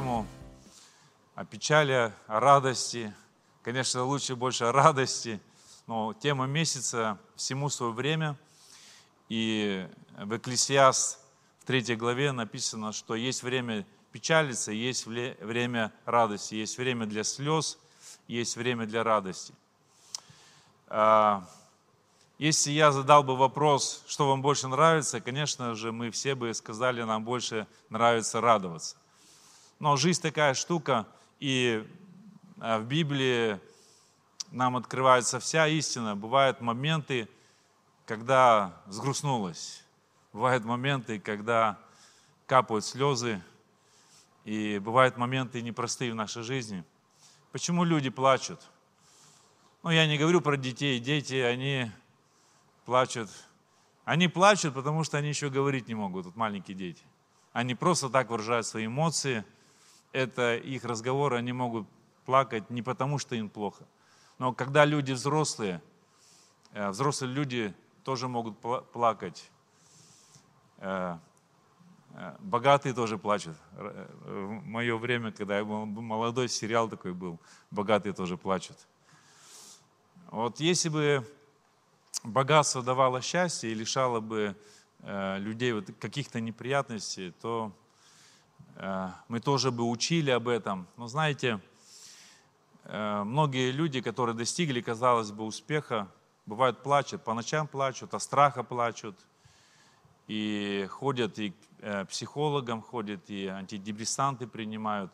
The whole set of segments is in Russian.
тему о печали, о радости. Конечно, лучше больше о радости, но тема месяца всему свое время. И в Экклесиаст в третьей главе написано, что есть время печалиться, есть время радости, есть время для слез, есть время для радости. А, если я задал бы вопрос, что вам больше нравится, конечно же, мы все бы сказали, нам больше нравится радоваться. Но жизнь такая штука, и а, в Библии нам открывается вся истина. Бывают моменты, когда сгрустнулось. Бывают моменты, когда капают слезы. И бывают моменты непростые в нашей жизни. Почему люди плачут? Ну, я не говорю про детей. Дети, они плачут. Они плачут, потому что они еще говорить не могут, вот маленькие дети. Они просто так выражают свои эмоции. Это их разговор, они могут плакать не потому, что им плохо. Но когда люди взрослые, э, взрослые люди тоже могут плакать. Э, э, богатые тоже плачут. В мое время, когда я был молодой, сериал такой был, богатые тоже плачут. Вот если бы богатство давало счастье и лишало бы людей вот каких-то неприятностей, то мы тоже бы учили об этом. Но знаете, э, многие люди, которые достигли, казалось бы, успеха, бывают плачут, по ночам плачут, от страха плачут, и ходят и к психологам, ходят и антидепрессанты принимают.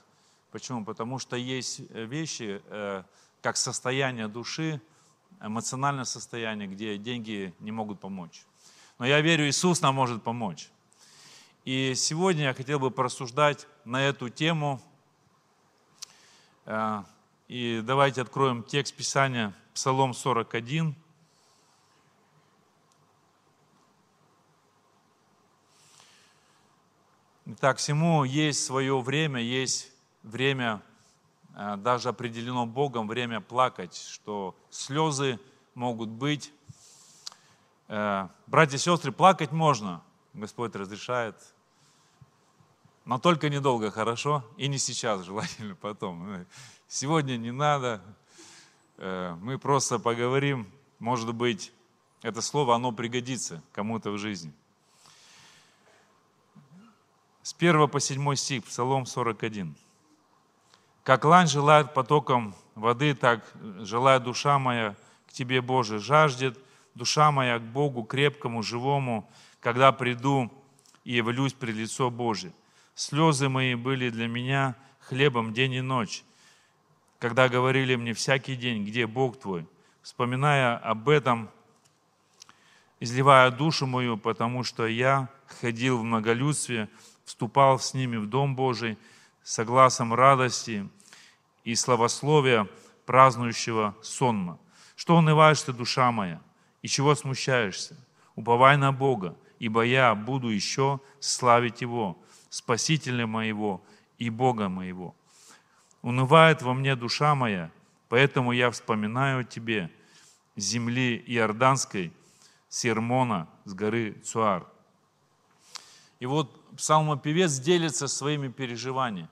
Почему? Потому что есть вещи, как состояние души, эмоциональное состояние, где деньги не могут помочь. Но я верю, Иисус нам может помочь. И сегодня я хотел бы порассуждать на эту тему. Э, и давайте откроем текст Писания, Псалом 41. Итак, всему есть свое время, есть время Э, даже определено Богом время плакать, что слезы могут быть. Э, братья и сестры, плакать можно, Господь разрешает, но только недолго, хорошо? И не сейчас, желательно потом. Сегодня не надо, э, мы просто поговорим, может быть, это слово, оно пригодится кому-то в жизни. С 1 по 7 стих, Псалом 41. Как лань желает потоком воды, так желает душа моя к Тебе, Боже. Жаждет душа моя к Богу крепкому, живому, когда приду и явлюсь пред лицо Божие. Слезы мои были для меня хлебом день и ночь, когда говорили мне всякий день, где Бог твой. Вспоминая об этом, изливая душу мою, потому что я ходил в многолюдстве, вступал с ними в Дом Божий, согласом радости и славословия празднующего сонма. Что унываешь ты, душа моя, и чего смущаешься? Уповай на Бога, ибо я буду еще славить Его, Спасителя моего и Бога моего. Унывает во мне душа моя, поэтому я вспоминаю о Тебе, земли Иорданской, Сермона с горы Цуар. И вот псалмопевец делится своими переживаниями.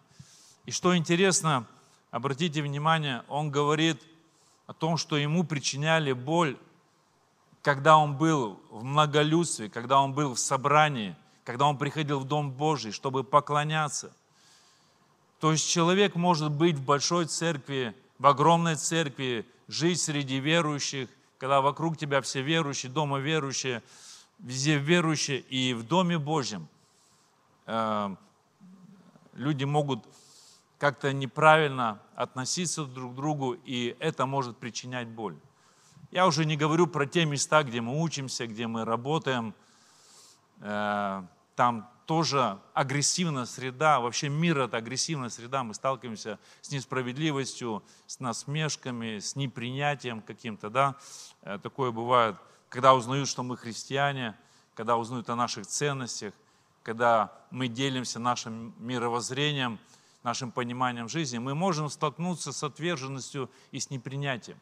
И что интересно, обратите внимание, он говорит о том, что ему причиняли боль, когда он был в многолюдстве, когда он был в собрании, когда он приходил в Дом Божий, чтобы поклоняться. То есть человек может быть в большой церкви, в огромной церкви, жить среди верующих, когда вокруг тебя все верующие, дома верующие, везде верующие, и в Доме Божьем э, люди могут как-то неправильно относиться друг к другу, и это может причинять боль. Я уже не говорю про те места, где мы учимся, где мы работаем. Э, там тоже агрессивная среда, вообще мир это агрессивная среда, мы сталкиваемся с несправедливостью, с насмешками, с непринятием каким-то, да, э, такое бывает, когда узнают, что мы христиане, когда узнают о наших ценностях, когда мы делимся нашим мировоззрением – нашим пониманием жизни, мы можем столкнуться с отверженностью и с непринятием.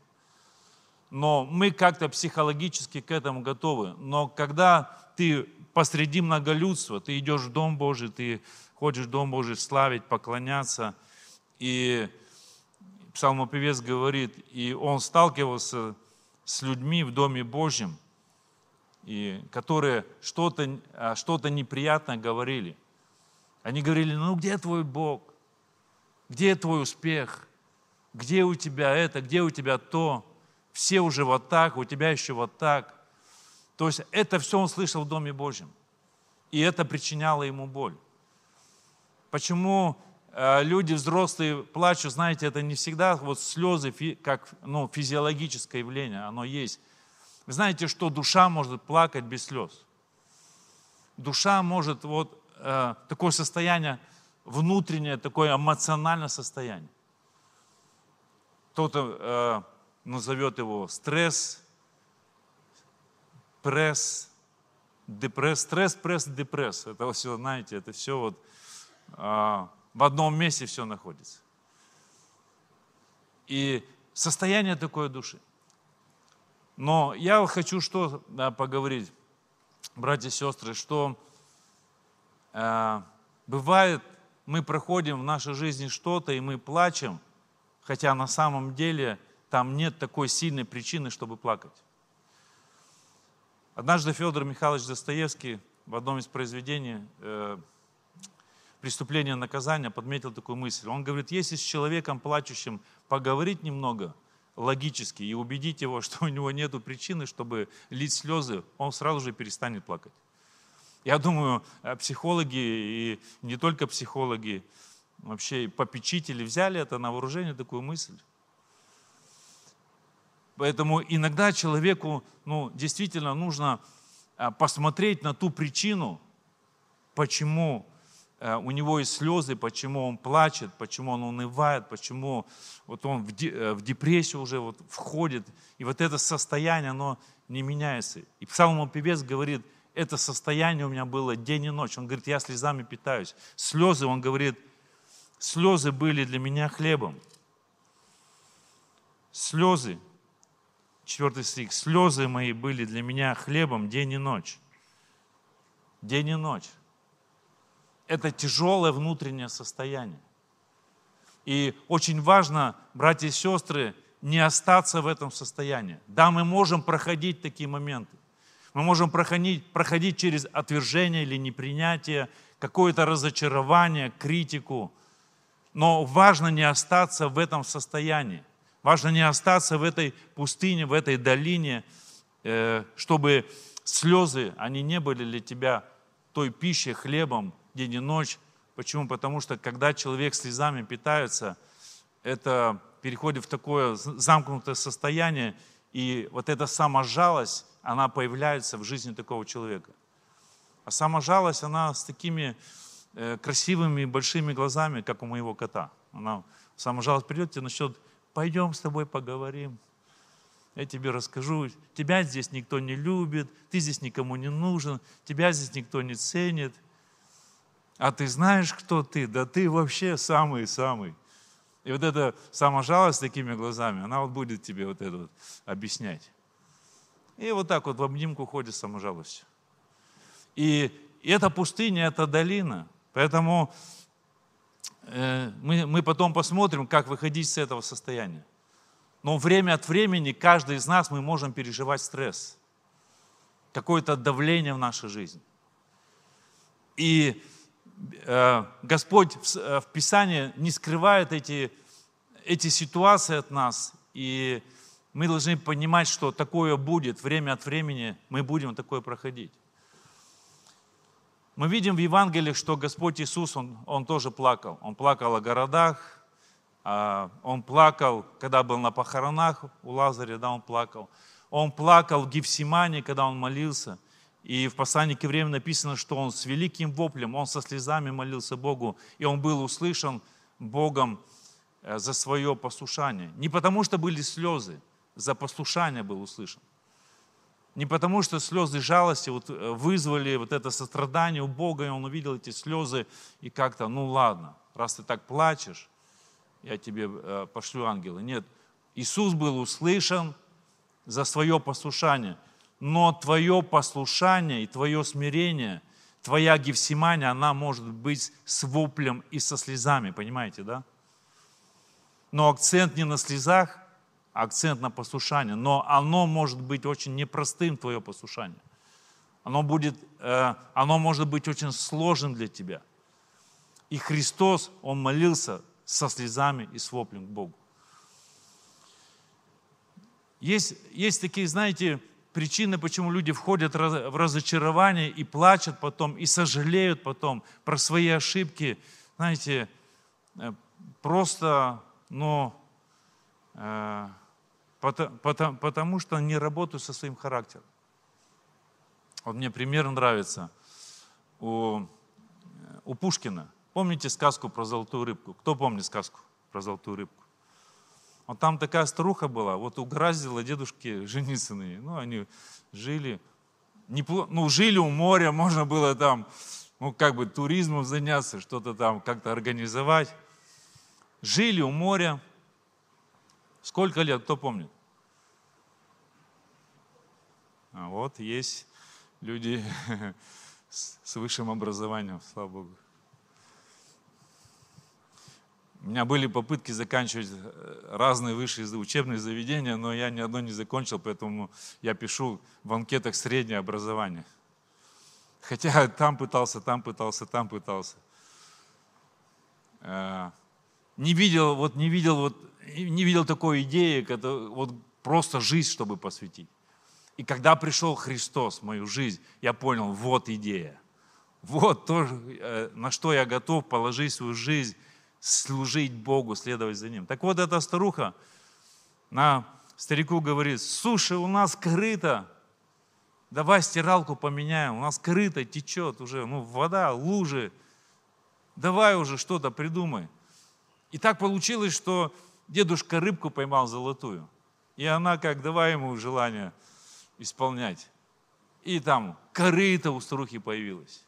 Но мы как-то психологически к этому готовы. Но когда ты посреди многолюдства, ты идешь в Дом Божий, ты хочешь Дом Божий славить, поклоняться. И псалмопевец говорит, и он сталкивался с людьми в Доме Божьем, и которые что-то а, что неприятное говорили. Они говорили, ну где твой Бог? Где твой успех? Где у тебя это? Где у тебя то? Все уже вот так, у тебя еще вот так. То есть это все он слышал в Доме Божьем. И это причиняло ему боль. Почему э, люди взрослые плачут, знаете, это не всегда вот слезы, как ну, физиологическое явление, оно есть. Вы знаете, что душа может плакать без слез. Душа может вот э, такое состояние, внутреннее такое эмоциональное состояние. Кто-то э, назовет его стресс, пресс, депресс, стресс, пресс, депресс. Это все, знаете, это все вот а, в одном месте все находится. И состояние такой души. Но я хочу что да, поговорить, братья и сестры, что э, бывает, мы проходим в нашей жизни что-то, и мы плачем, хотя на самом деле там нет такой сильной причины, чтобы плакать. Однажды Федор Михайлович Достоевский в одном из произведений э, «Преступление и наказание» подметил такую мысль. Он говорит, если с человеком плачущим поговорить немного логически и убедить его, что у него нет причины, чтобы лить слезы, он сразу же перестанет плакать. Я думаю, э, психологи и не только психологи, вообще попечители взяли это на вооружение, такую мысль. Поэтому иногда человеку ну, действительно нужно а, посмотреть на ту причину, почему э, у него есть слезы, почему он плачет, почему он унывает, почему вот он э, в депрессию уже вот входит. И вот это состояние, оно не меняется. И псалмопевец говорит, это состояние у меня было день и ночь. Он говорит, я слезами питаюсь. Слезы, он говорит, слезы были для меня хлебом. Слезы Четвертый стих. «Слезы мои были для меня хлебом день и ночь». День и ночь. Это тяжелое внутреннее состояние. И очень важно, братья и сестры, не остаться в этом состоянии. Да, мы можем проходить такие моменты. Мы можем проходить, проходить через отвержение или непринятие, какое-то разочарование, критику. Но важно не остаться в этом состоянии. Важно не остаться в этой пустыне, в этой долине, э, чтобы слезы, они не были для тебя той пищей, хлебом день и ночь. Почему? Потому что когда человек слезами питается, это переходит в такое замкнутое состояние, и вот эта саможалость, она появляется в жизни такого человека. А саможалость, она с такими э, красивыми большими глазами, как у моего кота. Она саможалость придет, тебе начнет пойдем с тобой поговорим. Я тебе расскажу, тебя здесь никто не любит, ты здесь никому не нужен, тебя здесь никто не ценит. А ты знаешь, кто ты? Да ты вообще самый-самый. И вот эта саможалость с такими глазами, она вот будет тебе вот это вот объяснять. И вот так вот в обнимку ходит саможалостью. И, и эта пустыня, это долина. Поэтому мы, мы потом посмотрим, как выходить с этого состояния. Но время от времени каждый из нас мы можем переживать стресс, какое-то давление в нашей жизни. И э, Господь в, э, в Писании не скрывает эти, эти ситуации от нас. И мы должны понимать, что такое будет. Время от времени мы будем такое проходить. Мы видим в Евангелии, что Господь Иисус, Он, он тоже плакал. Он плакал о городах, а, Он плакал, когда был на похоронах у Лазаря, да, Он плакал. Он плакал в Гефсимане, когда Он молился. И в послании к евреям написано, что Он с великим воплем, Он со слезами молился Богу, и Он был услышан Богом э, за свое послушание. Не потому, что были слезы, за послушание был услышан. Не потому, что слезы жалости вот э, вызвали вот это сострадание у Бога, и он увидел эти слезы, и как-то, ну ладно, раз ты так плачешь, я тебе э, пошлю ангела. Нет, Иисус был услышан за свое послушание. но твое послушание и твое смирение, твоя гефсимания, она может быть с воплем и со слезами, понимаете, да? Но акцент не на слезах, акцент на послушание. Но оно может быть очень непростым, твое послушание. Оно, будет, э, оно может быть очень сложным для тебя. И Христос, Он молился со слезами и с воплем к Богу. Есть, есть такие, знаете, причины, почему люди входят в разочарование и плачут потом, и сожалеют потом про свои ошибки. Знаете, э, просто, ну, э, потому, потому, потому что не работают со своим характером. Вот мне пример нравится у, у Пушкина. Помните сказку про золотую рыбку? Кто помнит сказку про золотую рыбку? Вот там такая старуха была, вот угораздила дедушке жениться. Ну, они жили, неплохо, ну, жили у моря, можно было там, ну, как бы туризмом заняться, что-то там как-то организовать. Жили у моря. Сколько лет, кто помнит? А вот есть люди с высшим образованием, слава Богу. У меня были попытки заканчивать э, разные высшие учебные заведения, но я ни одно не закончил, поэтому я пишу в анкетах среднее образование. Хотя там пытался, там пытался, там пытался. Не видел, вот не видел, вот, не видел такой идеи, вот просто жизнь, чтобы посвятить. И когда пришел Христос в мою жизнь, я понял, вот идея. Вот то, э, на что я готов положить свою жизнь служить Богу, следовать за Ним. Так вот, эта старуха на старику говорит, слушай, у нас крыто, давай стиралку поменяем, у нас крыто течет уже, ну, вода, лужи, давай уже что-то придумай. И так получилось, что дедушка рыбку поймал золотую. И она как, давай ему желание исполнять. И там корыто у старухи появилось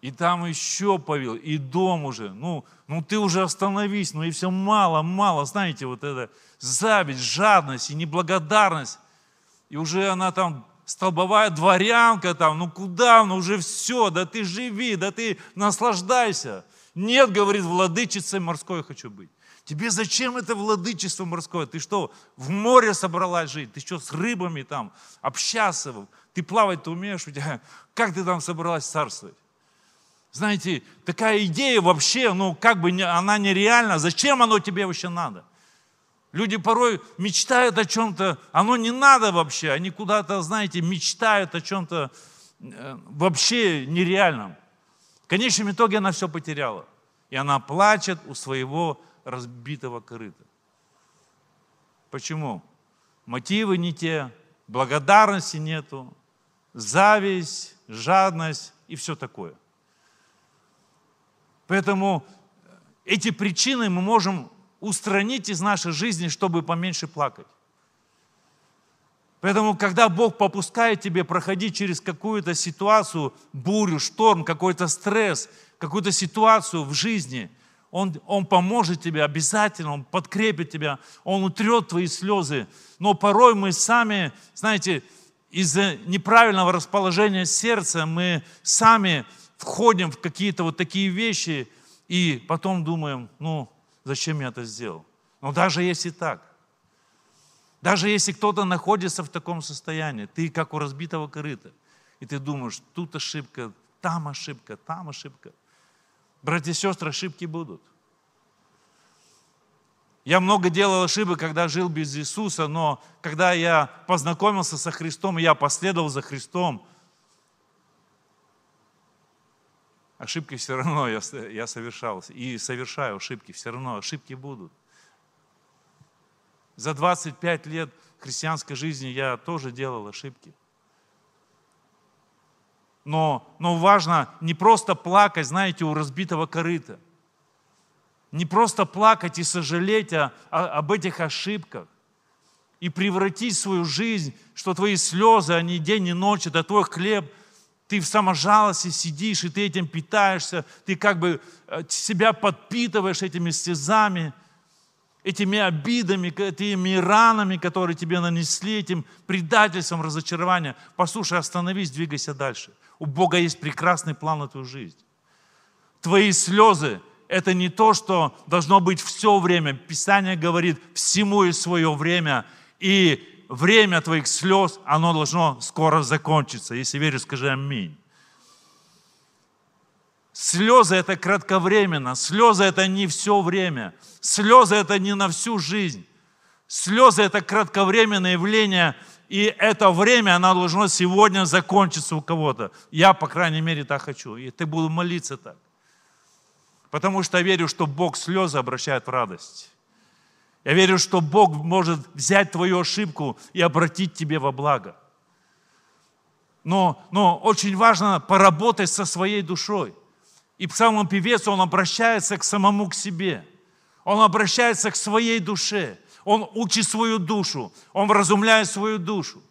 и там еще повел, и дом уже. Ну, ну ты уже остановись, ну и все мало, мало. Знаете, вот это зависть, жадность и неблагодарность. И уже она там столбовая дворянка там, ну куда, ну уже все, да ты живи, да ты наслаждайся. Нет, говорит, владычицей морской хочу быть. Тебе зачем это владычество морское? Ты что, в море собралась жить? Ты что, с рыбами там общаться? Ты плавать-то умеешь? У тебя, как ты там собралась царствовать? Знаете, такая идея вообще, ну как бы она нереальна. Зачем оно тебе вообще надо? Люди порой мечтают о чем-то, оно не надо вообще. Они куда-то, знаете, мечтают о чем-то э, вообще нереальном. В конечном итоге она все потеряла. И она плачет у своего разбитого корыта. Почему? Мотивы не те, благодарности нету, зависть, жадность и все такое. Поэтому эти причины мы можем устранить из нашей жизни, чтобы поменьше плакать. Поэтому, когда Бог попускает тебе проходить через какую-то ситуацию, бурю, шторм, какой-то стресс, какую-то ситуацию в жизни, он, он поможет тебе обязательно, Он подкрепит тебя, Он утрет твои слезы. Но порой мы сами, знаете, из-за неправильного расположения сердца мы сами входим в какие-то вот такие вещи и потом думаем, ну, зачем я это сделал? Но даже если так, даже если кто-то находится в таком состоянии, ты как у разбитого корыта, и ты думаешь, тут ошибка, там ошибка, там ошибка. Братья и сестры, ошибки будут. Я много делал ошибок, когда жил без Иисуса, но когда я познакомился со Христом, я последовал за Христом, ошибки все равно я, я совершал. И совершаю ошибки, все равно ошибки будут. За 25 лет христианской жизни я тоже делал ошибки. Но, но важно не просто плакать, знаете, у разбитого корыта. Не просто плакать и сожалеть о, о, об этих ошибках. И превратить свою жизнь, что твои слезы, они день и ночь, это твой хлеб – ты в саможалости сидишь, и ты этим питаешься, ты как бы э, себя подпитываешь этими слезами. Этими обидами, этими ранами, которые тебе нанесли, этим предательством, разочарованием. Послушай, остановись, двигайся дальше. У Бога есть прекрасный план на твою жизнь. Твои слезы – это не то, что должно быть все время. Писание говорит, всему и свое время. И время твоих слез, оно должно скоро закончиться. Если веришь, скажи аминь. Слезы это кратковременно, слезы это не все время, слезы это не на всю жизнь. Слезы это кратковременное явление, и это время, оно должно сегодня закончиться у кого-то. Я, по крайней мере, так хочу, и ты буду молиться так. Потому что верю, что Бог слезы обращает в радость. Я верю, что Бог может взять твою ошибку и обратить тебе во благо. Но, но очень важно поработать со своей душой. И псалмом певец, он обращается к самому к себе. Он обращается к своей душе. Он учит свою душу. Он вразумляет свою душу.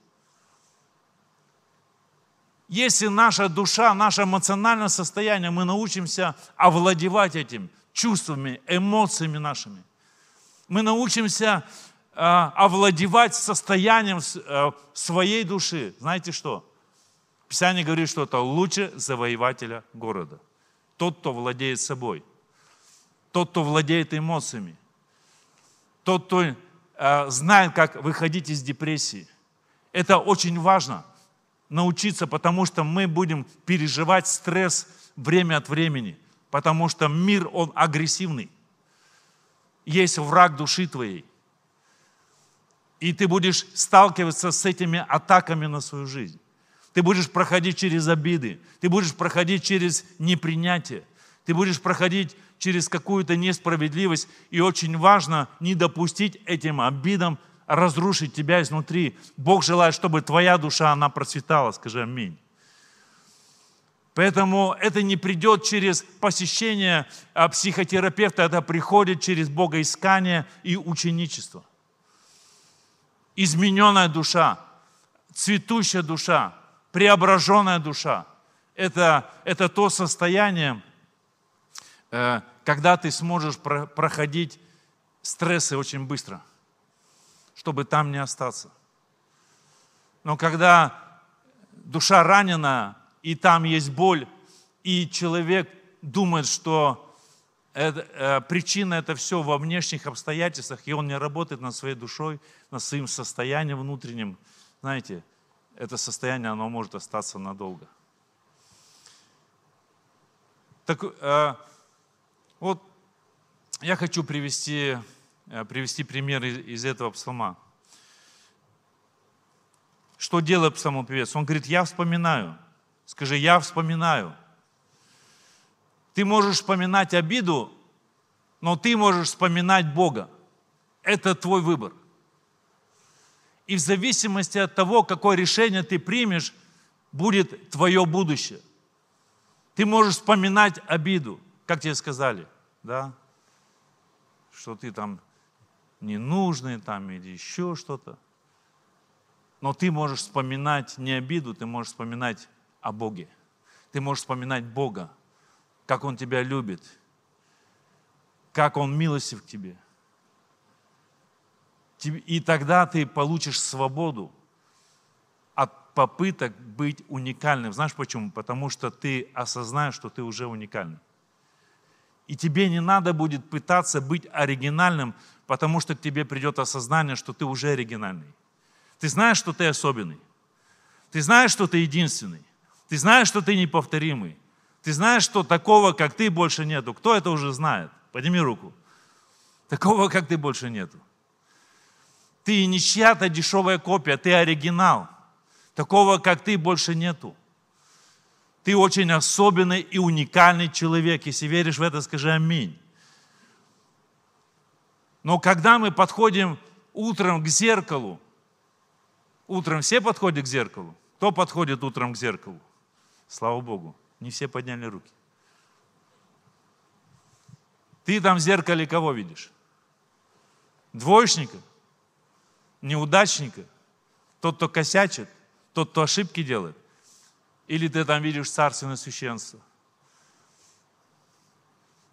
Если наша душа, наше эмоциональное состояние, мы научимся овладевать этим чувствами, эмоциями нашими. Мы научимся э, овладевать состоянием э, своей души. Знаете что? Писание говорит, что это лучше завоевателя города тот, кто владеет собой, тот, кто владеет эмоциями, тот, кто э, знает, как выходить из депрессии. Это очень важно научиться, потому что мы будем переживать стресс время от времени, потому что мир, он агрессивный. Есть враг души твоей. И ты будешь сталкиваться с этими атаками на свою жизнь. Ты будешь проходить через обиды, ты будешь проходить через непринятие, ты будешь проходить через какую-то несправедливость. И очень важно не допустить этим обидам разрушить тебя изнутри. Бог желает, чтобы твоя душа, она процветала. Скажи аминь. Поэтому это не придет через посещение а, психотерапевта, это приходит через богоискание и ученичество. Измененная душа, цветущая душа, преображенная душа. Это, это то состояние, э, когда ты сможешь проходить стрессы очень быстро, чтобы там не остаться. Но когда душа ранена, и там есть боль, и человек думает, что это, э, причина это все во внешних обстоятельствах, и он не работает над своей душой, над своим состоянием внутренним, знаете, это состояние, оно может остаться надолго. Так э, вот я хочу привести, э, привести пример из, из этого псалма. Что делает псалмопевец? Он говорит, я вспоминаю. Скажи, я вспоминаю. Ты можешь вспоминать обиду, но ты можешь вспоминать Бога. Это твой выбор. И в зависимости от того, какое решение ты примешь, будет твое будущее. Ты можешь вспоминать обиду, как тебе сказали, да, что ты там ненужный там или еще что-то. Но ты можешь вспоминать не обиду, ты можешь вспоминать о Боге. Ты можешь вспоминать Бога, как Он тебя любит, как Он милостив к тебе – и тогда ты получишь свободу от попыток быть уникальным. Знаешь почему? Потому что ты осознаешь, что ты уже уникальный. И тебе не надо будет пытаться быть оригинальным, потому что к тебе придет осознание, что ты уже оригинальный. Ты знаешь, что ты особенный. Ты знаешь, что ты единственный. Ты знаешь, что ты неповторимый. Ты знаешь, что такого, как ты, больше нету. Кто это уже знает? Подними руку. Такого, как ты, больше нету. Ты не чья-то дешевая копия, ты оригинал. Такого, как ты, больше нету. Ты очень особенный и уникальный человек. Если веришь в это, скажи аминь. Но когда мы подходим утром к зеркалу, утром все подходят к зеркалу? Кто подходит утром к зеркалу? Слава Богу, не все подняли руки. Ты там в зеркале кого видишь? Двоечника? Неудачника, тот, кто косячит, тот, кто ошибки делает. Или ты там видишь царственное священство.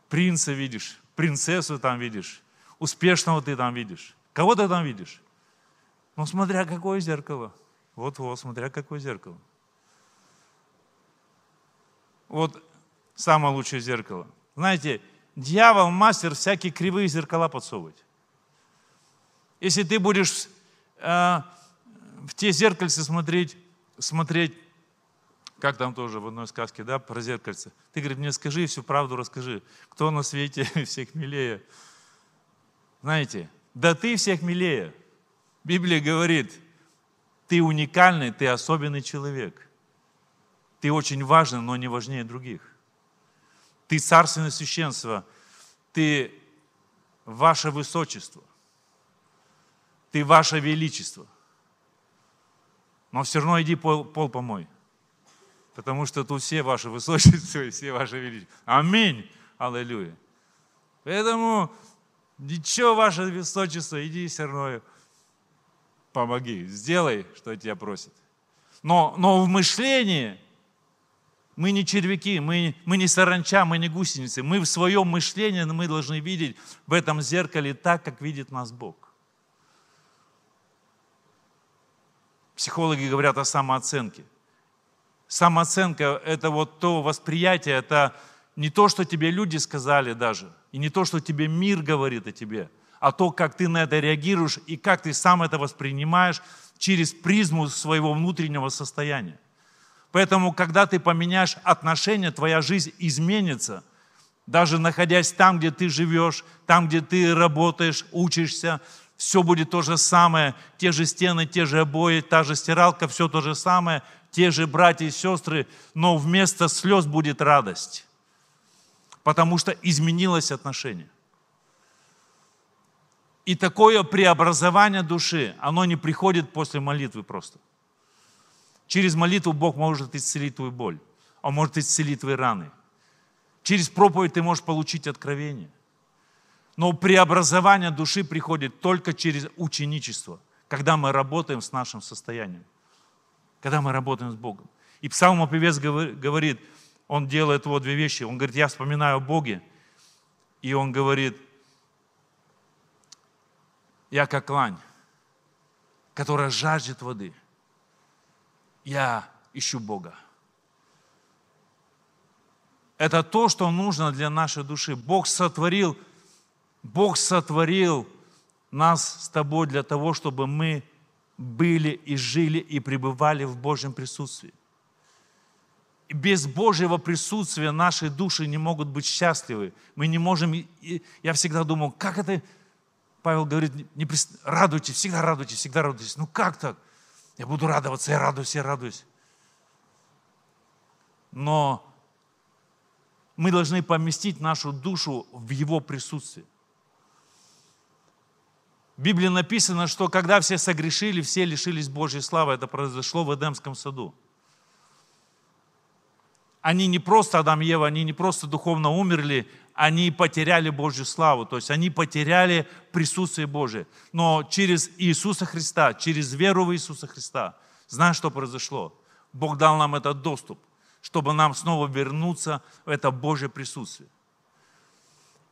Принца видишь, принцессу там видишь, успешного ты там видишь? Кого ты там видишь? Ну, смотря какое зеркало. Вот-вот, смотря какое зеркало. Вот самое лучшее зеркало. Знаете, дьявол мастер всякие кривые зеркала подсовывать. Если ты будешь э, в те зеркальцы смотреть, смотреть, как там тоже в одной сказке, да, про зеркальце. Ты, говорит, мне скажи всю правду, расскажи, кто на свете всех милее. Знаете, да ты всех милее. Библия говорит, ты уникальный, ты особенный человек. Ты очень важный, но не важнее других. Ты царственное священство, ты ваше высочество, ты ваше величество. Но все равно иди пол, пол помой. Потому что тут все ваши высочества и все ваши величества. Аминь. Аллилуйя. Поэтому ничего, ваше высочество, иди все равно помоги, сделай, что тебя просят. Но, но в мышлении мы не червяки, мы, мы не саранча, мы не гусеницы. Мы в своем мышлении мы должны видеть в этом зеркале так, как видит нас Бог. Психологи говорят о самооценке. Самооценка – это вот то восприятие, это не то, что тебе люди сказали даже, и не то, что тебе мир говорит о тебе – а то, как ты на это реагируешь и как ты сам это воспринимаешь через призму своего внутреннего состояния. Поэтому, когда ты поменяешь отношения, твоя жизнь изменится. Даже находясь там, где ты живешь, там, где ты работаешь, учишься, все будет то же самое, те же стены, те же обои, та же стиралка, все то же самое, те же братья и сестры, но вместо слез будет радость, потому что изменилось отношение. И такое преобразование души, оно не приходит после молитвы просто. Через молитву Бог может исцелить твою боль. Он может исцелить твои раны. Через проповедь ты можешь получить откровение. Но преобразование души приходит только через ученичество, когда мы работаем с нашим состоянием, когда мы работаем с Богом. И псалмопевец говорит, он делает вот две вещи. Он говорит, я вспоминаю о Боге, и он говорит, я как лань, которая жаждет воды. Я ищу Бога. Это то, что нужно для нашей души. Бог сотворил, Бог сотворил нас с тобой для того, чтобы мы были и жили и пребывали в Божьем присутствии. Без Божьего присутствия наши души не могут быть счастливы. Мы не можем... Я всегда думал, как это Павел говорит, не прис... радуйтесь, всегда радуйтесь, всегда радуйтесь. Ну как так? Я буду радоваться, я радуюсь, я радуюсь. Но мы должны поместить нашу душу в Его присутствие. В Библии написано, что когда все согрешили, все лишились Божьей славы. Это произошло в Эдемском саду. Они не просто, Адам и Ева, они не просто духовно умерли, они потеряли Божью славу, то есть они потеряли присутствие Божие. Но через Иисуса Христа, через веру в Иисуса Христа, знаешь, что произошло? Бог дал нам этот доступ, чтобы нам снова вернуться в это Божье присутствие.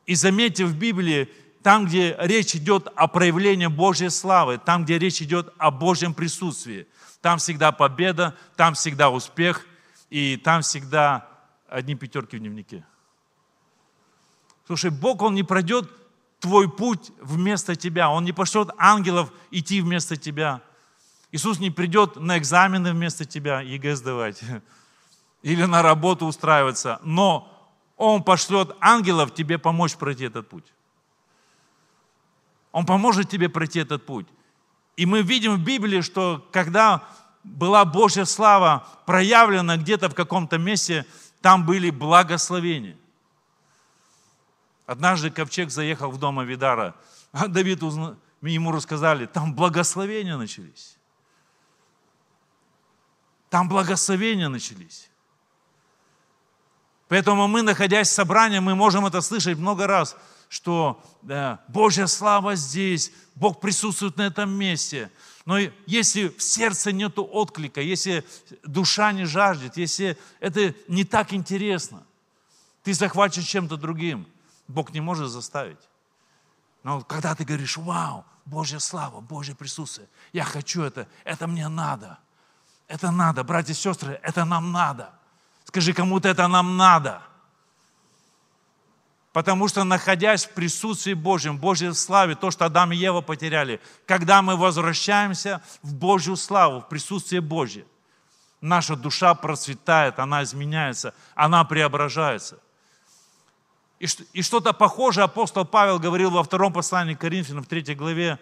И заметьте в Библии, там, где речь идет о проявлении Божьей славы, там, где речь идет о Божьем присутствии, там всегда победа, там всегда успех, и там всегда одни пятерки в дневнике. Слушай, Бог, Он не пройдет твой путь вместо тебя. Он не пошлет ангелов идти вместо тебя. Иисус не придет на экзамены вместо тебя, ЕГЭ сдавать, или на работу устраиваться, но Он пошлет ангелов тебе помочь пройти этот путь. Он поможет тебе пройти этот путь. И мы видим в Библии, что когда была Божья слава проявлена где-то в каком-то месте, там были благословения. Однажды ковчег заехал в дом Авидара, а Давид узна... ему рассказали, там благословения начались. Там благословения начались. Поэтому мы, находясь в собрании, мы можем это слышать много раз, что да, Божья слава здесь, Бог присутствует на этом месте. Но если в сердце нет отклика, если душа не жаждет, если это не так интересно, ты захвачен чем-то другим – Бог не может заставить. Но когда ты говоришь, вау, Божья слава, Божье присутствие, я хочу это, это мне надо. Это надо, братья и сестры, это нам надо. Скажи кому-то, это нам надо. Потому что, находясь в присутствии Божьем, в Божьей славе, то, что Адам и Ева потеряли, когда мы возвращаемся в Божью славу, в присутствие Божье, наша душа процветает, она изменяется, она преображается. И, что-то похожее апостол Павел говорил во втором послании к Коринфянам, в третьей главе.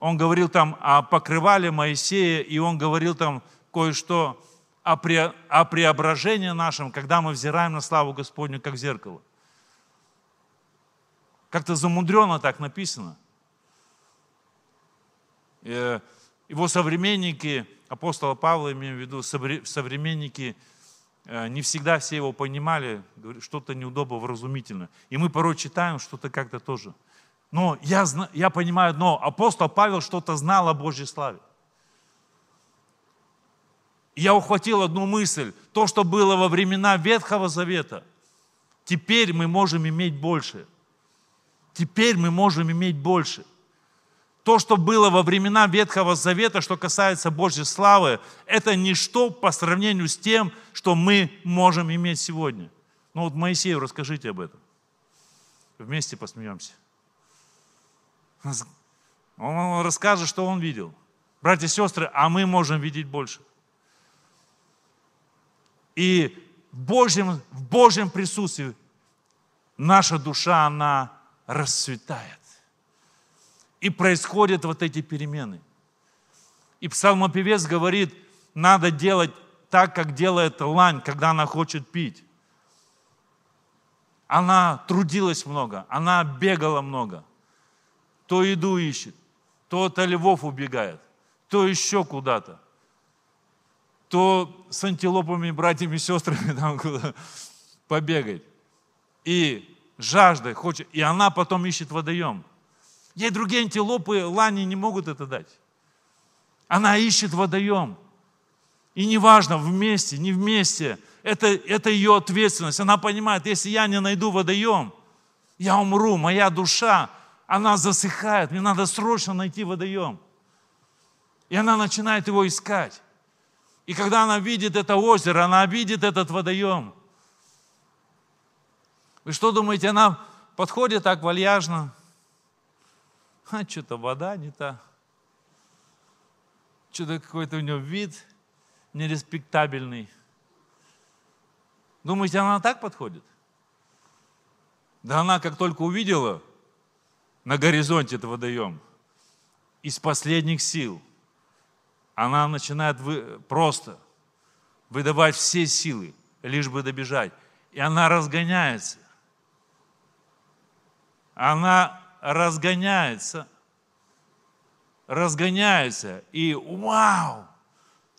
Он говорил там о покрывале Моисея, и он говорил там кое-что о преображении нашем, когда мы взираем на славу Господню, как в зеркало. Как-то замудренно так написано. Э, его современники, апостола Павла, имею в виду, современники Э, не всегда все его понимали, что-то неудобно, вразумительно. И мы порой читаем что-то как-то тоже. Но я, я понимаю но апостол Павел что-то знал о Божьей славе. я ухватил одну мысль. То, что было во времена Ветхого Завета, теперь мы можем иметь больше. Теперь мы можем иметь больше – то, что было во времена Ветхого Завета, что касается Божьей славы, это ничто по сравнению с тем, что мы можем иметь сегодня. Ну вот Моисею расскажите об этом. Вместе посмеемся. Он расскажет, что он видел. Братья и сестры, а мы можем видеть больше. И в Божьем, в Божьем присутствии наша душа, она расцветает. И происходят вот эти перемены. И псалмопевец говорит, надо делать так, как делает лань, когда она хочет пить. Она трудилась много, она бегала много. То еду ищет, то от львов убегает, то еще куда-то. То с антилопами, братьями сестрами там куда побегать. И жаждой хочет, и она потом ищет водоем. Ей другие антилопы, лани не могут это дать. Она ищет водоем. И неважно, вместе, не вместе, это, это ее ответственность. Она понимает, если я не найду водоем, я умру, моя душа, она засыхает, мне надо срочно найти водоем. И она начинает его искать. И когда она видит это озеро, она видит этот водоем. Вы что думаете, она подходит так вальяжно, а что-то вода не та, что-то какой-то у него вид нереспектабельный. Думаете, она так подходит? Да она как только увидела на горизонте этот водоем, из последних сил, она начинает вы, просто выдавать все силы, лишь бы добежать. И она разгоняется. Она разгоняется, разгоняется, и вау,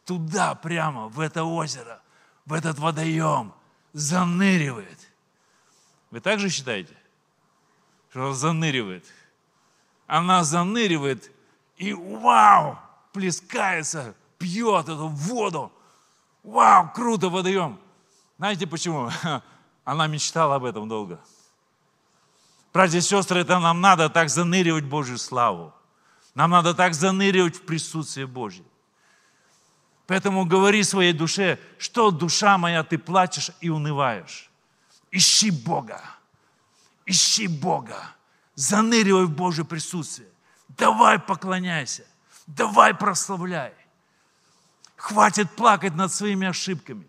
туда прямо, в это озеро, в этот водоем, заныривает. Вы также считаете, что заныривает? Она заныривает и вау, плескается, пьет эту воду. Вау, круто водоем. Знаете почему? Она мечтала об этом долго. Братья и сестры, это нам надо так заныривать в Божью славу. Нам надо так заныривать в присутствие Божье. Поэтому говори своей душе, что душа моя, ты плачешь и унываешь. Ищи Бога. Ищи Бога. Заныривай в Божье присутствие. Давай поклоняйся. Давай прославляй. Хватит плакать над своими ошибками.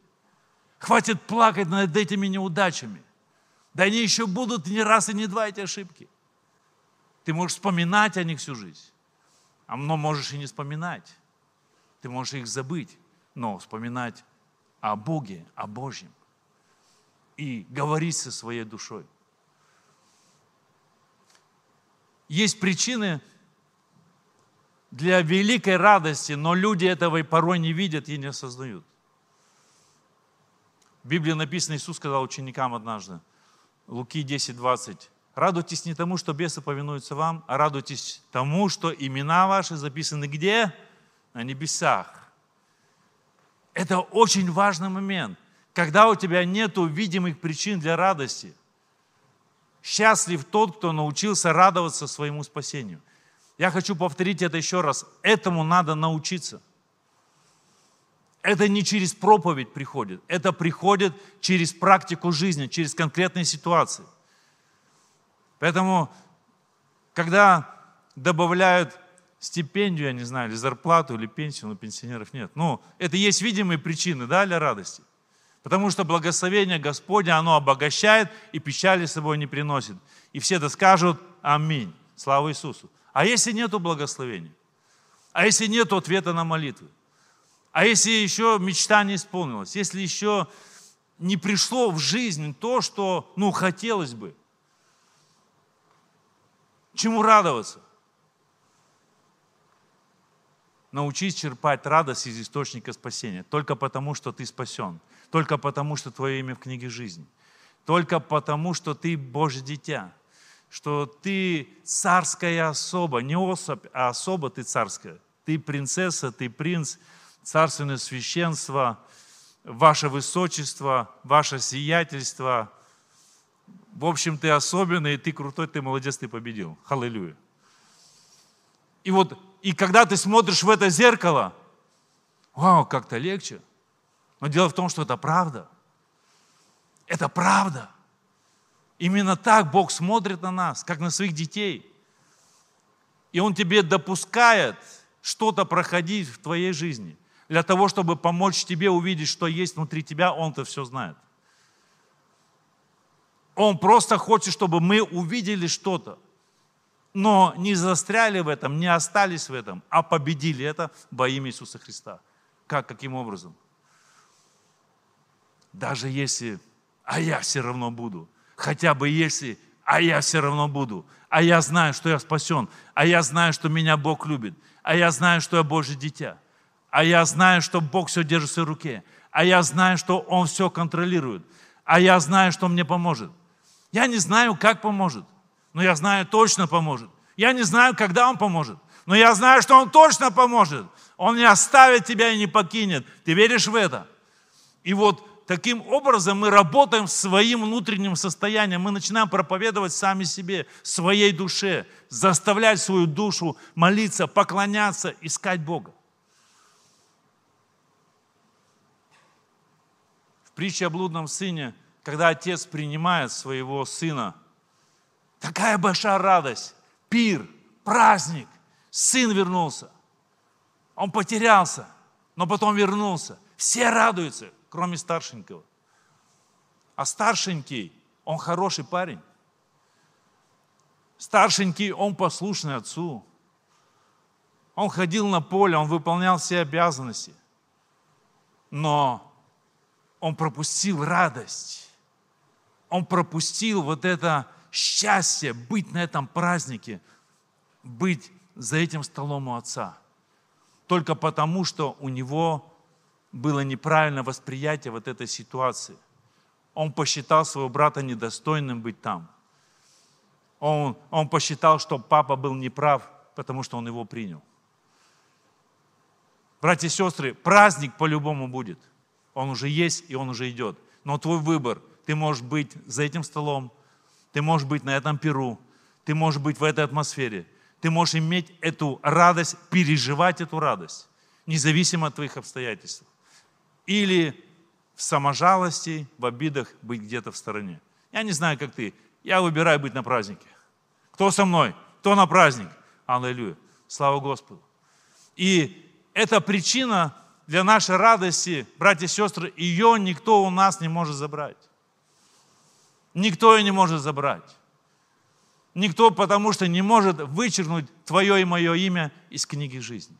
Хватит плакать над этими неудачами. Да они еще будут не раз и не два эти ошибки. Ты можешь вспоминать о них всю жизнь, а но можешь и не вспоминать. Ты можешь их забыть, но вспоминать о Боге, о Божьем. И говорить со своей душой. Есть причины для великой радости, но люди этого и порой не видят и не осознают. В Библии написано, Иисус сказал ученикам однажды, Луки 10, 20. Радуйтесь не тому, что бесы повинуются вам, а радуйтесь тому, что имена ваши записаны где? На небесах. Это очень важный момент. Когда у тебя нет видимых причин для радости, Счастлив тот, кто научился радоваться своему спасению. Я хочу повторить это еще раз. Этому надо научиться. Это не через проповедь приходит, это приходит через практику жизни, через конкретные ситуации. Поэтому, когда добавляют стипендию, я не знаю, или зарплату, или пенсию, но пенсионеров нет. Ну, это есть видимые причины, да, для радости. Потому что благословение Господня, оно обогащает и печали с собой не приносит. И все это скажут Аминь. Слава Иисусу. А если нету благословения? А если нету ответа на молитвы? А если еще мечта не исполнилась? Если еще не пришло в жизнь то, что, ну, хотелось бы? Чему радоваться? Научись черпать радость из источника спасения. Только потому, что ты спасен. Только потому, что твое имя в книге жизни. Только потому, что ты Божье дитя. Что ты царская особа. Не особь, а особа ты царская. Ты принцесса, ты принц, царственное священство, ваше высочество, ваше сиятельство. В общем, ты особенный, ты крутой, ты молодец, ты победил. Халилюя. И вот и когда ты смотришь в это зеркало, вау, как-то легче. Но дело в том, что это правда. Это правда. Именно так Бог смотрит на нас, как на своих детей. И Он тебе допускает что-то проходить в твоей жизни для того, чтобы помочь тебе увидеть, что есть внутри тебя, Он-то все знает. Он просто хочет, чтобы мы увидели что-то но не застряли в этом, не остались в этом, а победили это во имя Иисуса Христа. Как, каким образом? Даже если, а я все равно буду, хотя бы если, а я все равно буду, а я знаю, что я спасен, а я знаю, что меня Бог любит, а я знаю, что я Божье дитя, а я знаю, что Бог все держит в своей руке, а я знаю, что Он все контролирует, а я знаю, что мне поможет. Я не знаю, как поможет – но я знаю, точно поможет. Я не знаю, когда Он поможет, но я знаю, что Он точно поможет. Он не оставит тебя и не покинет. Ты веришь в это? И вот таким образом мы работаем своим внутренним состоянием. Мы начинаем проповедовать сами себе, своей душе, заставлять свою душу молиться, поклоняться, искать Бога. В притче о блудном сыне, когда отец принимает своего сына – Такая большая радость, пир, праздник. Сын вернулся. Он потерялся, но потом вернулся. Все радуются, кроме старшенького. А старшенький, он хороший парень. Старшенький, он послушный отцу. Он ходил на поле, он выполнял все обязанности. Но он пропустил радость. Он пропустил вот это счастье быть на этом празднике, быть за этим столом у Отца. Только потому, что у него было неправильное восприятие вот этой ситуации. Он посчитал своего брата недостойным быть там. Он, он посчитал, что папа был неправ, потому что он его принял. Братья и сестры, праздник по-любому будет. Он уже есть и он уже идет. Но твой выбор, ты можешь быть за этим столом, ты можешь быть на этом перу, ты можешь быть в этой атмосфере, ты можешь иметь эту радость, переживать эту радость, независимо от твоих обстоятельств. Или в саможалости, в обидах быть где-то в стороне. Я не знаю, как ты. Я выбираю быть на празднике. Кто со мной? Кто на праздник? Аллилуйя. Слава Господу. И эта причина для нашей радости, братья и сестры, ее никто у нас не может забрать. Никто ее не может забрать. Никто, потому что не может вычеркнуть твое и мое имя из книги жизни.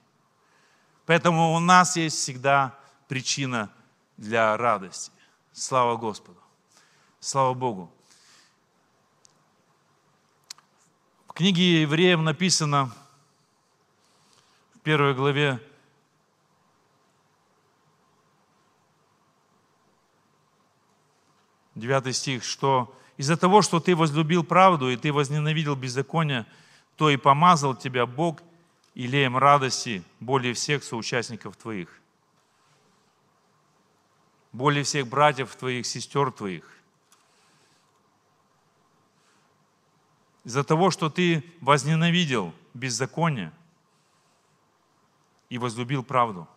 Поэтому у нас есть всегда причина для радости. Слава Господу. Слава Богу. В книге Евреям написано в первой главе Девятый стих, что из-за того, что ты возлюбил правду и ты возненавидел беззаконие, то и помазал тебя Бог илеем радости более всех соучастников твоих, более всех братьев твоих, сестер твоих. Из-за того, что ты возненавидел беззаконие и возлюбил правду.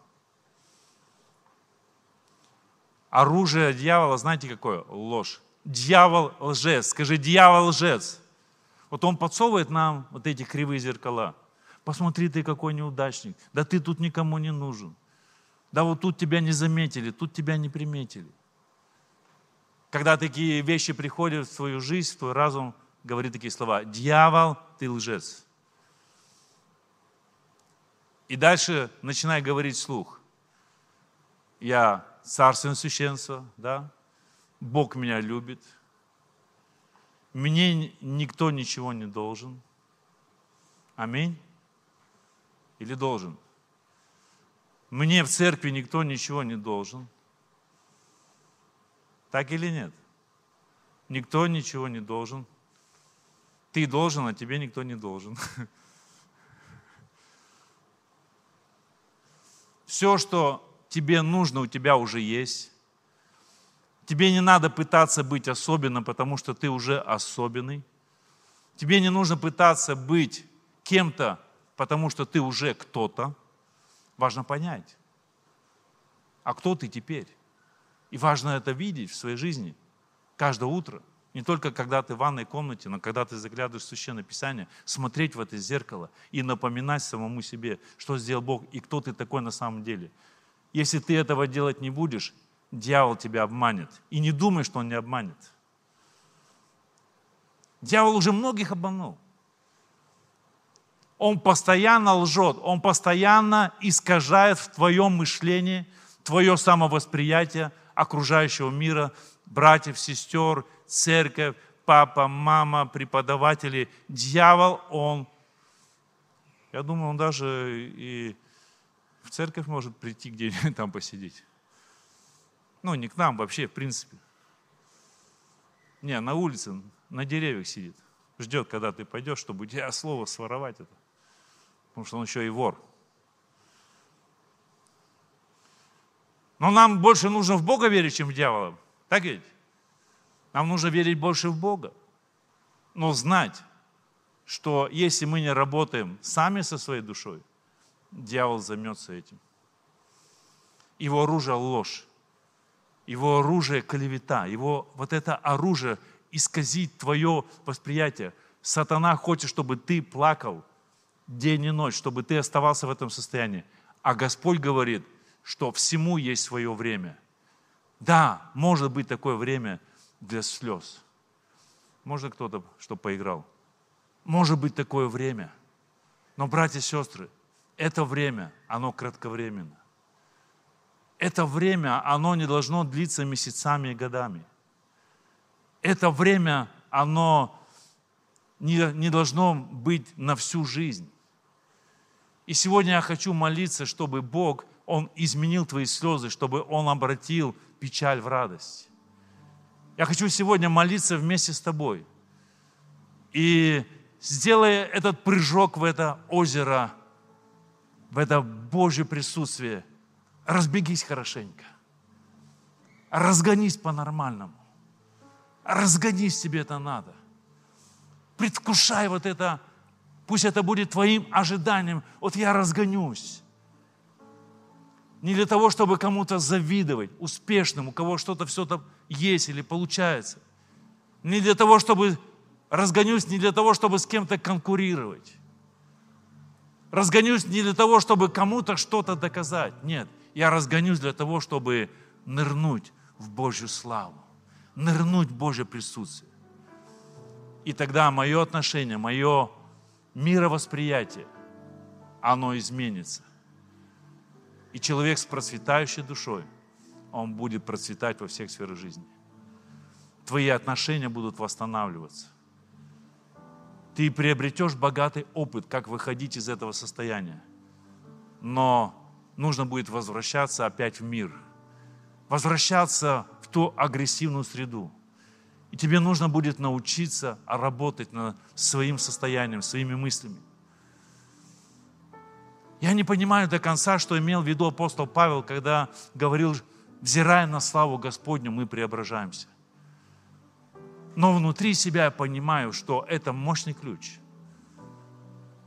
Оружие дьявола, знаете какое? Ложь. Дьявол лжец. Скажи, дьявол лжец. Вот он подсовывает нам вот эти кривые зеркала. Посмотри, ты какой неудачник. Да ты тут никому не нужен. Да вот тут тебя не заметили, тут тебя не приметили. Когда такие вещи приходят в твою жизнь, в твой разум, говори такие слова. Дьявол, ты лжец. И дальше начинай говорить слух. Я царственное священство, да? Бог меня любит. Мне никто ничего не должен. Аминь. Или должен? Мне в церкви никто ничего не должен. Так или нет? Никто ничего не должен. Ты должен, а тебе никто не должен. Все, что тебе нужно, у тебя уже есть. Тебе не надо пытаться быть особенным, потому что ты уже особенный. Тебе не нужно пытаться быть кем-то, потому что ты уже кто-то. Важно понять, а кто ты теперь? И важно это видеть в своей жизни каждое утро. Не только когда ты в ванной комнате, но когда ты заглядываешь в Священное Писание, смотреть в это зеркало и напоминать самому себе, что сделал Бог и кто ты такой на самом деле. Если ты этого делать не будешь, дьявол тебя обманет. И не думай, что он не обманет. Дьявол уже многих обманул. Он постоянно лжет, он постоянно искажает в твоем мышлении, твое самовосприятие окружающего мира, братьев, сестер, церковь, папа, мама, преподаватели. Дьявол, он, я думаю, он даже и церковь может прийти где-нибудь там посидеть. Ну, не к нам вообще, в принципе. Не, на улице, на деревьях сидит. Ждет, когда ты пойдешь, чтобы у тебя слово своровать это. Потому что он еще и вор. Но нам больше нужно в Бога верить, чем в дьявола. Так ведь? Нам нужно верить больше в Бога. Но знать, что если мы не работаем сами со своей душой, дьявол займется этим. Его оружие – ложь. Его оружие – клевета. Его вот это оружие исказить твое восприятие. Сатана хочет, чтобы ты плакал день и ночь, чтобы ты оставался в этом состоянии. А Господь говорит, что всему есть свое время. Да, может быть такое время для слез. Можно кто-то, что поиграл? Может быть такое время. Но, братья и сестры, это время, оно кратковременно. Это время, оно не должно длиться месяцами и годами. Это время, оно не, не должно быть на всю жизнь. И сегодня я хочу молиться, чтобы Бог, Он изменил твои слезы, чтобы Он обратил печаль в радость. Я хочу сегодня молиться вместе с тобой. И сделай этот прыжок в это озеро, в это Божье присутствие – разбегись хорошенько. Разгонись по-нормальному. Разгонись, тебе это надо. Предвкушай вот это, пусть это будет твоим ожиданием. Вот я разгонюсь. Не для того, чтобы кому-то завидовать, успешным, у кого что-то все-то есть или получается. Не для того, чтобы разгонюсь, не для того, чтобы с кем-то конкурировать. Разгонюсь не для того, чтобы кому-то что-то доказать. Нет, я разгонюсь для того, чтобы нырнуть в Божью славу, нырнуть в Божье присутствие. И тогда мое отношение, мое мировосприятие, оно изменится. И человек с процветающей душой, он будет процветать во всех сферах жизни. Твои отношения будут восстанавливаться. Ты приобретешь богатый опыт, как выходить из этого состояния. Но нужно будет возвращаться опять в мир, возвращаться в ту агрессивную среду. И тебе нужно будет научиться работать над своим состоянием, своими мыслями. Я не понимаю до конца, что имел в виду апостол Павел, когда говорил, взирая на славу Господню, мы преображаемся. Но внутри себя я понимаю, что это мощный ключ.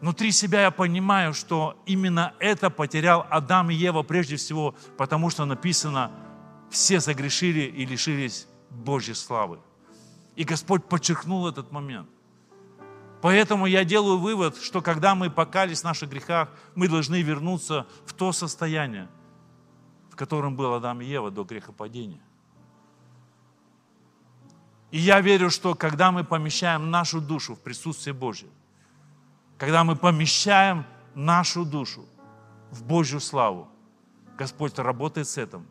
Внутри себя я понимаю, что именно это потерял Адам и Ева прежде всего, потому что написано, все загрешили и лишились Божьей славы. И Господь подчеркнул этот момент. Поэтому я делаю вывод, что когда мы покались в наших грехах, мы должны вернуться в то состояние, в котором был Адам и Ева до грехопадения. И я верю, что когда мы помещаем нашу душу в присутствие Божье, когда мы помещаем нашу душу в Божью славу, Господь работает с этим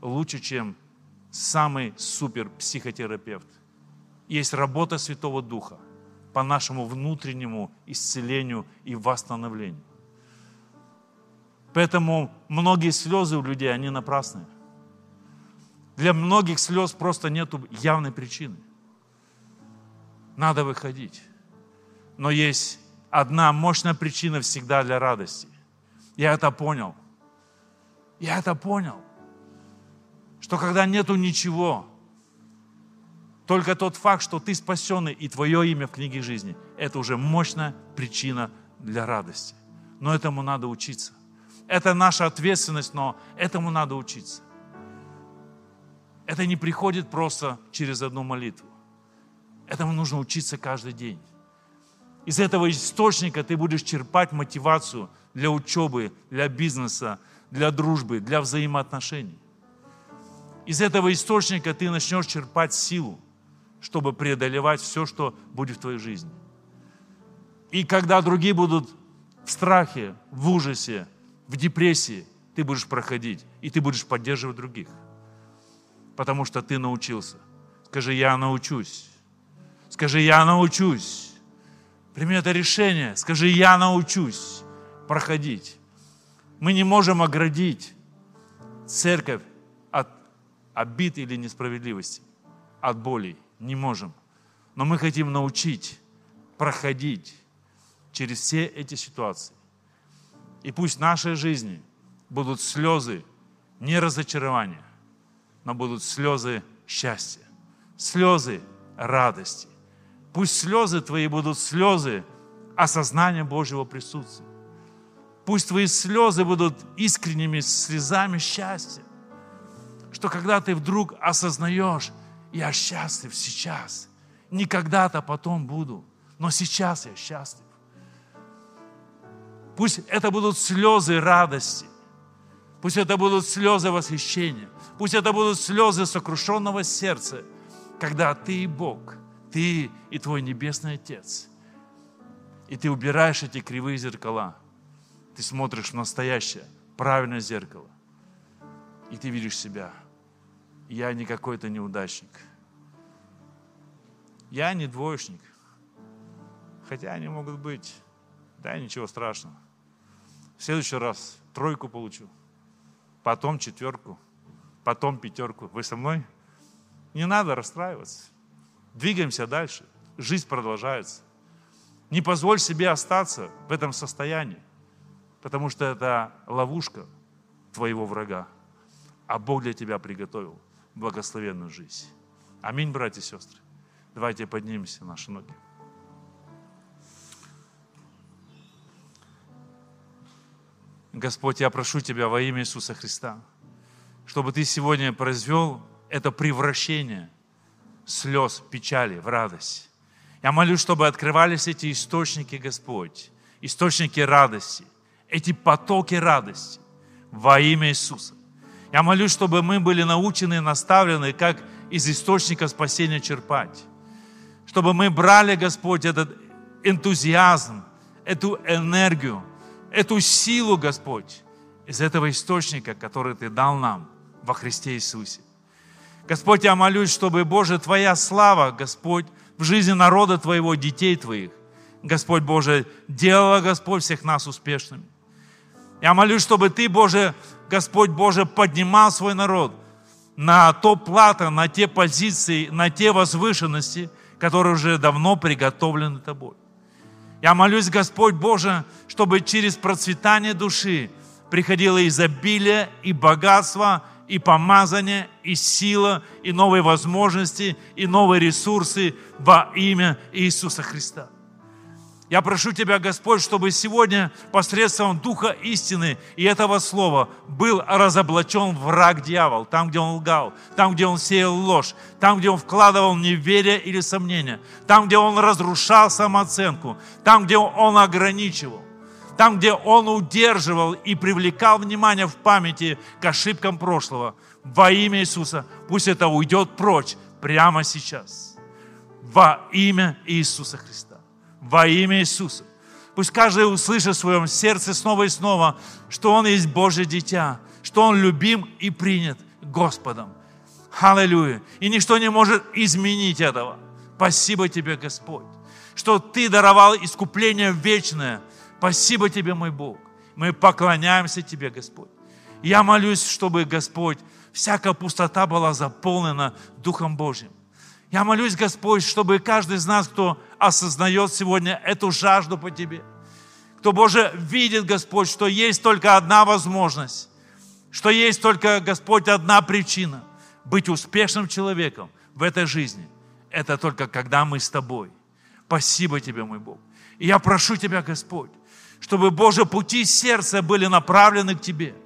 лучше, чем самый супер психотерапевт. Есть работа Святого Духа – по нашему внутреннему исцелению и восстановлению. Поэтому многие слезы у людей, они напрасные. Для многих слез просто нет явной причины. Надо выходить. Но есть одна мощная причина всегда для радости. Я это понял. Я это понял. Что когда нету ничего, только тот факт, что ты спасенный и твое имя в книге жизни, это уже мощная причина для радости. Но этому надо учиться. Это наша ответственность, но этому надо учиться. Это не приходит просто через одну молитву. Этому нужно учиться каждый день. Из этого источника ты будешь черпать мотивацию для учебы, для бизнеса, для дружбы, для взаимоотношений. Из этого источника ты начнешь черпать силу чтобы преодолевать все, что будет в твоей жизни. И когда другие будут в страхе, в ужасе, в депрессии, ты будешь проходить, и ты будешь поддерживать других. Потому что ты научился. Скажи, я научусь. Скажи, я научусь. Прими это решение. Скажи, я научусь проходить. Мы не можем оградить церковь от обид или несправедливости, от болей не можем. Но мы хотим научить проходить через все эти ситуации. И пусть в нашей жизни будут слезы не разочарования, но будут слезы счастья, слезы радости. Пусть слезы твои будут слезы осознания Божьего присутствия. Пусть твои слезы будут искренними слезами счастья. Что когда ты вдруг осознаешь, я счастлив сейчас. Не когда-то потом буду, но сейчас я счастлив. Пусть это будут слезы радости. Пусть это будут слезы восхищения. Пусть это будут слезы сокрушенного сердца, когда ты и Бог, ты и твой Небесный Отец. И ты убираешь эти кривые зеркала. Ты смотришь в настоящее, правильное зеркало. И ты видишь себя – я не какой-то неудачник. Я не двоечник. Хотя они могут быть. Да, ничего страшного. В следующий раз тройку получу. Потом четверку. Потом пятерку. Вы со мной? Не надо расстраиваться. Двигаемся дальше. Жизнь продолжается. Не позволь себе остаться в этом состоянии, потому что это ловушка твоего врага, а Бог для тебя приготовил благословенную жизнь. Аминь, братья и сестры. Давайте поднимемся на наши ноги. Господь, я прошу Тебя во имя Иисуса Христа, чтобы Ты сегодня произвел это превращение слез, печали в радость. Я молюсь, чтобы открывались эти источники, Господь, источники радости, эти потоки радости во имя Иисуса. Я молюсь, чтобы мы были научены и наставлены, как из источника спасения черпать. Чтобы мы брали, Господь, этот энтузиазм, эту энергию, эту силу, Господь, из этого источника, который Ты дал нам во Христе Иисусе. Господь, я молюсь, чтобы, Боже, Твоя слава, Господь, в жизни народа Твоего, детей Твоих, Господь Боже, делала, Господь, всех нас успешными. Я молюсь, чтобы Ты, Боже, Господь Боже поднимал свой народ на то плато, на те позиции, на те возвышенности, которые уже давно приготовлены Тобой. Я молюсь, Господь Боже, чтобы через процветание души приходило изобилие и богатство и помазание, и сила, и новые возможности, и новые ресурсы во имя Иисуса Христа. Я прошу Тебя, Господь, чтобы сегодня посредством Духа истины и этого слова был разоблачен враг дьявол, там, где он лгал, там, где он сеял ложь, там, где он вкладывал неверие или сомнение, там, где он разрушал самооценку, там, где он ограничивал, там, где он удерживал и привлекал внимание в памяти к ошибкам прошлого. Во имя Иисуса пусть это уйдет прочь прямо сейчас. Во имя Иисуса Христа во имя Иисуса. Пусть каждый услышит в своем сердце снова и снова, что он есть Божье дитя, что он любим и принят Господом. Аллилуйя. И ничто не может изменить этого. Спасибо тебе, Господь, что Ты даровал искупление вечное. Спасибо тебе, мой Бог. Мы поклоняемся Тебе, Господь. Я молюсь, чтобы, Господь, всякая пустота была заполнена Духом Божьим. Я молюсь, Господь, чтобы каждый из нас, кто осознает сегодня эту жажду по Тебе, кто, Боже, видит, Господь, что есть только одна возможность, что есть только, Господь, одна причина быть успешным человеком в этой жизни. Это только когда мы с Тобой. Спасибо Тебе, мой Бог. И я прошу Тебя, Господь, чтобы, Боже, пути сердца были направлены к Тебе.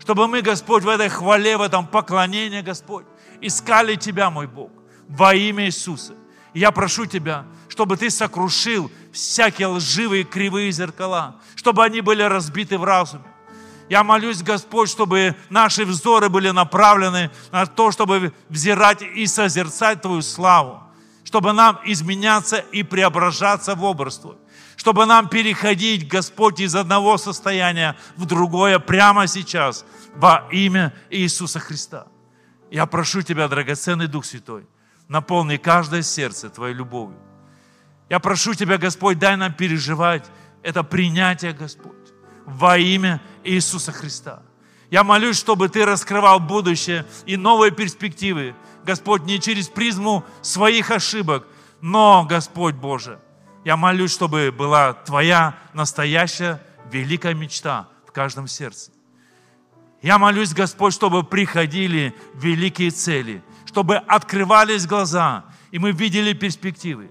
Чтобы мы, Господь, в этой хвале, в этом поклонении, Господь, искали Тебя, мой Бог во имя Иисуса. я прошу Тебя, чтобы Ты сокрушил всякие лживые кривые зеркала, чтобы они были разбиты в разуме. Я молюсь, Господь, чтобы наши взоры были направлены на то, чтобы взирать и созерцать Твою славу, чтобы нам изменяться и преображаться в образ Твой, чтобы нам переходить, Господь, из одного состояния в другое прямо сейчас во имя Иисуса Христа. Я прошу Тебя, драгоценный Дух Святой, наполни каждое сердце Твоей любовью. Я прошу Тебя, Господь, дай нам переживать это принятие, Господь, во имя Иисуса Христа. Я молюсь, чтобы Ты раскрывал будущее и новые перспективы, Господь, не через призму своих ошибок, но, Господь Боже, я молюсь, чтобы была Твоя настоящая великая мечта в каждом сердце. Я молюсь, Господь, чтобы приходили великие цели – чтобы открывались глаза, и мы видели перспективы.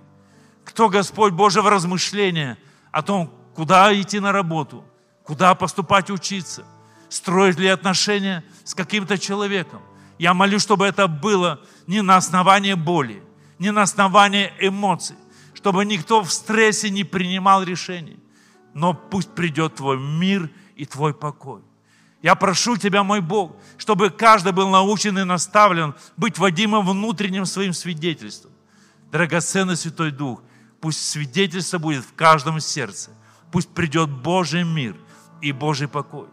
Кто, Господь Боже, в размышления о том, куда идти на работу, куда поступать учиться, строить ли отношения с каким-то человеком. Я молю, чтобы это было не на основании боли, не на основании эмоций, чтобы никто в стрессе не принимал решений, но пусть придет Твой мир и Твой покой. Я прошу Тебя, мой Бог, чтобы каждый был научен и наставлен быть водимым внутренним своим свидетельством. Драгоценный Святой Дух, пусть свидетельство будет в каждом сердце. Пусть придет Божий мир и Божий покой.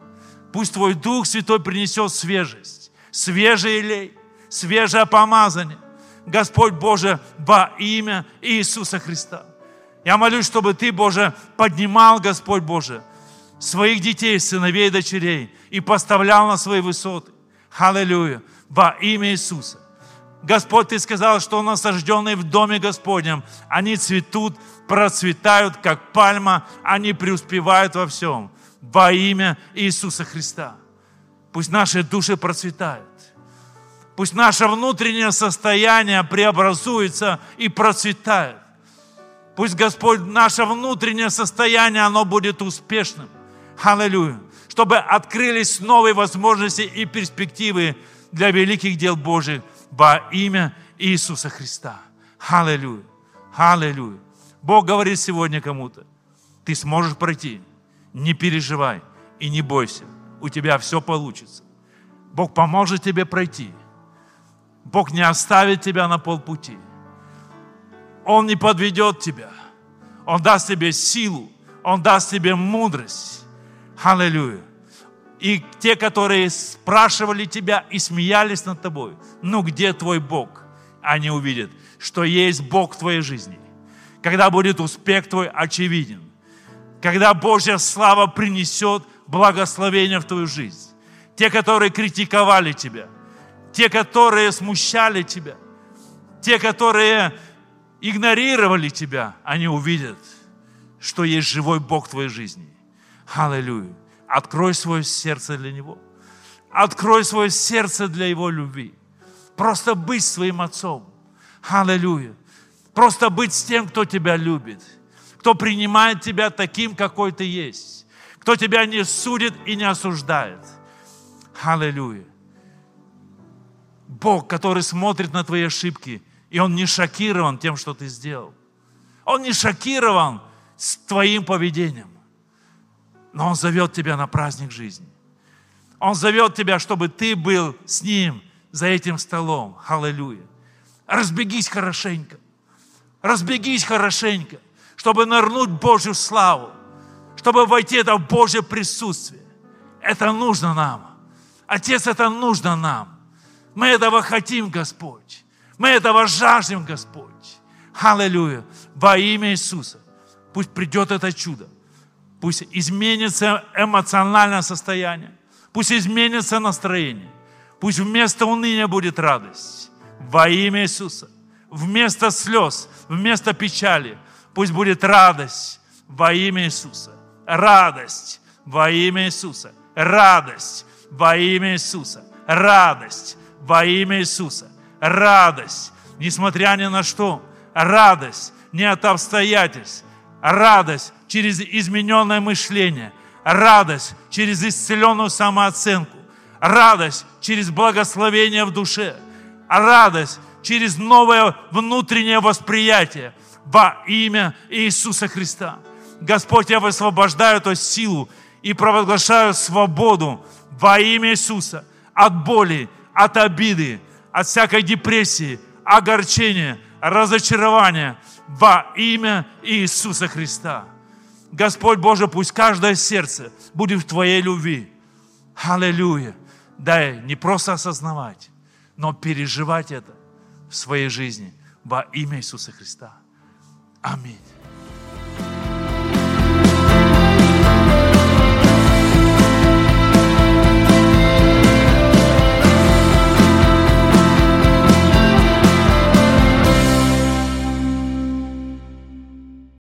Пусть Твой Дух Святой принесет свежесть, свежий елей, свежее помазание. Господь Боже, во имя Иисуса Христа. Я молюсь, чтобы Ты, Боже, поднимал, Господь Боже, своих детей, сыновей и дочерей и поставлял на свои высоты. Аллилуйя. Во имя Иисуса. Господь, Ты сказал, что насажденные в доме Господнем, они цветут, процветают, как пальма, они преуспевают во всем. Во имя Иисуса Христа. Пусть наши души процветают. Пусть наше внутреннее состояние преобразуется и процветает. Пусть, Господь, наше внутреннее состояние, оно будет успешным. Аллилуйя. Чтобы открылись новые возможности и перспективы для великих дел Божьих во имя Иисуса Христа. Аллилуйя. Аллилуйя. Бог говорит сегодня кому-то, ты сможешь пройти, не переживай и не бойся, у тебя все получится. Бог поможет тебе пройти. Бог не оставит тебя на полпути. Он не подведет тебя. Он даст тебе силу, Он даст тебе мудрость. Аллилуйя. И те, которые спрашивали тебя и смеялись над тобой, ну где твой Бог? Они увидят, что есть Бог в твоей жизни. Когда будет успех твой очевиден. Когда Божья слава принесет благословение в твою жизнь. Те, которые критиковали тебя. Те, которые смущали тебя. Те, которые игнорировали тебя, они увидят, что есть живой Бог в твоей жизни. Аллилуйя. Открой свое сердце для Него. Открой свое сердце для Его любви. Просто быть своим отцом. Аллилуйя. Просто быть с тем, кто тебя любит. Кто принимает тебя таким, какой ты есть. Кто тебя не судит и не осуждает. Аллилуйя. Бог, который смотрит на твои ошибки, и Он не шокирован тем, что ты сделал. Он не шокирован с твоим поведением. Но Он зовет тебя на праздник жизни. Он зовет тебя, чтобы ты был с Ним за этим столом. Аллилуйя. Разбегись хорошенько. Разбегись хорошенько, чтобы нырнуть Божью славу, чтобы войти это в Божье присутствие. Это нужно нам. Отец, это нужно нам. Мы этого хотим, Господь. Мы этого жаждем, Господь. Аллилуйя. Во имя Иисуса. Пусть придет это чудо. Пусть изменится эмоциональное состояние. Пусть изменится настроение. Пусть вместо уныния будет радость. Во имя Иисуса. Вместо слез, вместо печали. Пусть будет радость во имя Иисуса. Радость во имя Иисуса. Радость во имя Иисуса. Радость во имя Иисуса. Радость, несмотря ни на что. Радость не от обстоятельств. Радость через измененное мышление. Радость через исцеленную самооценку. Радость через благословение в душе. Радость через новое внутреннее восприятие во имя Иисуса Христа. Господь, я высвобождаю эту силу и провозглашаю свободу во имя Иисуса от боли, от обиды, от всякой депрессии, огорчения, разочарования во имя Иисуса Христа. Господь Боже, пусть каждое сердце будет в Твоей любви. Аллилуйя. Дай не просто осознавать, но переживать это в своей жизни во имя Иисуса Христа. Аминь.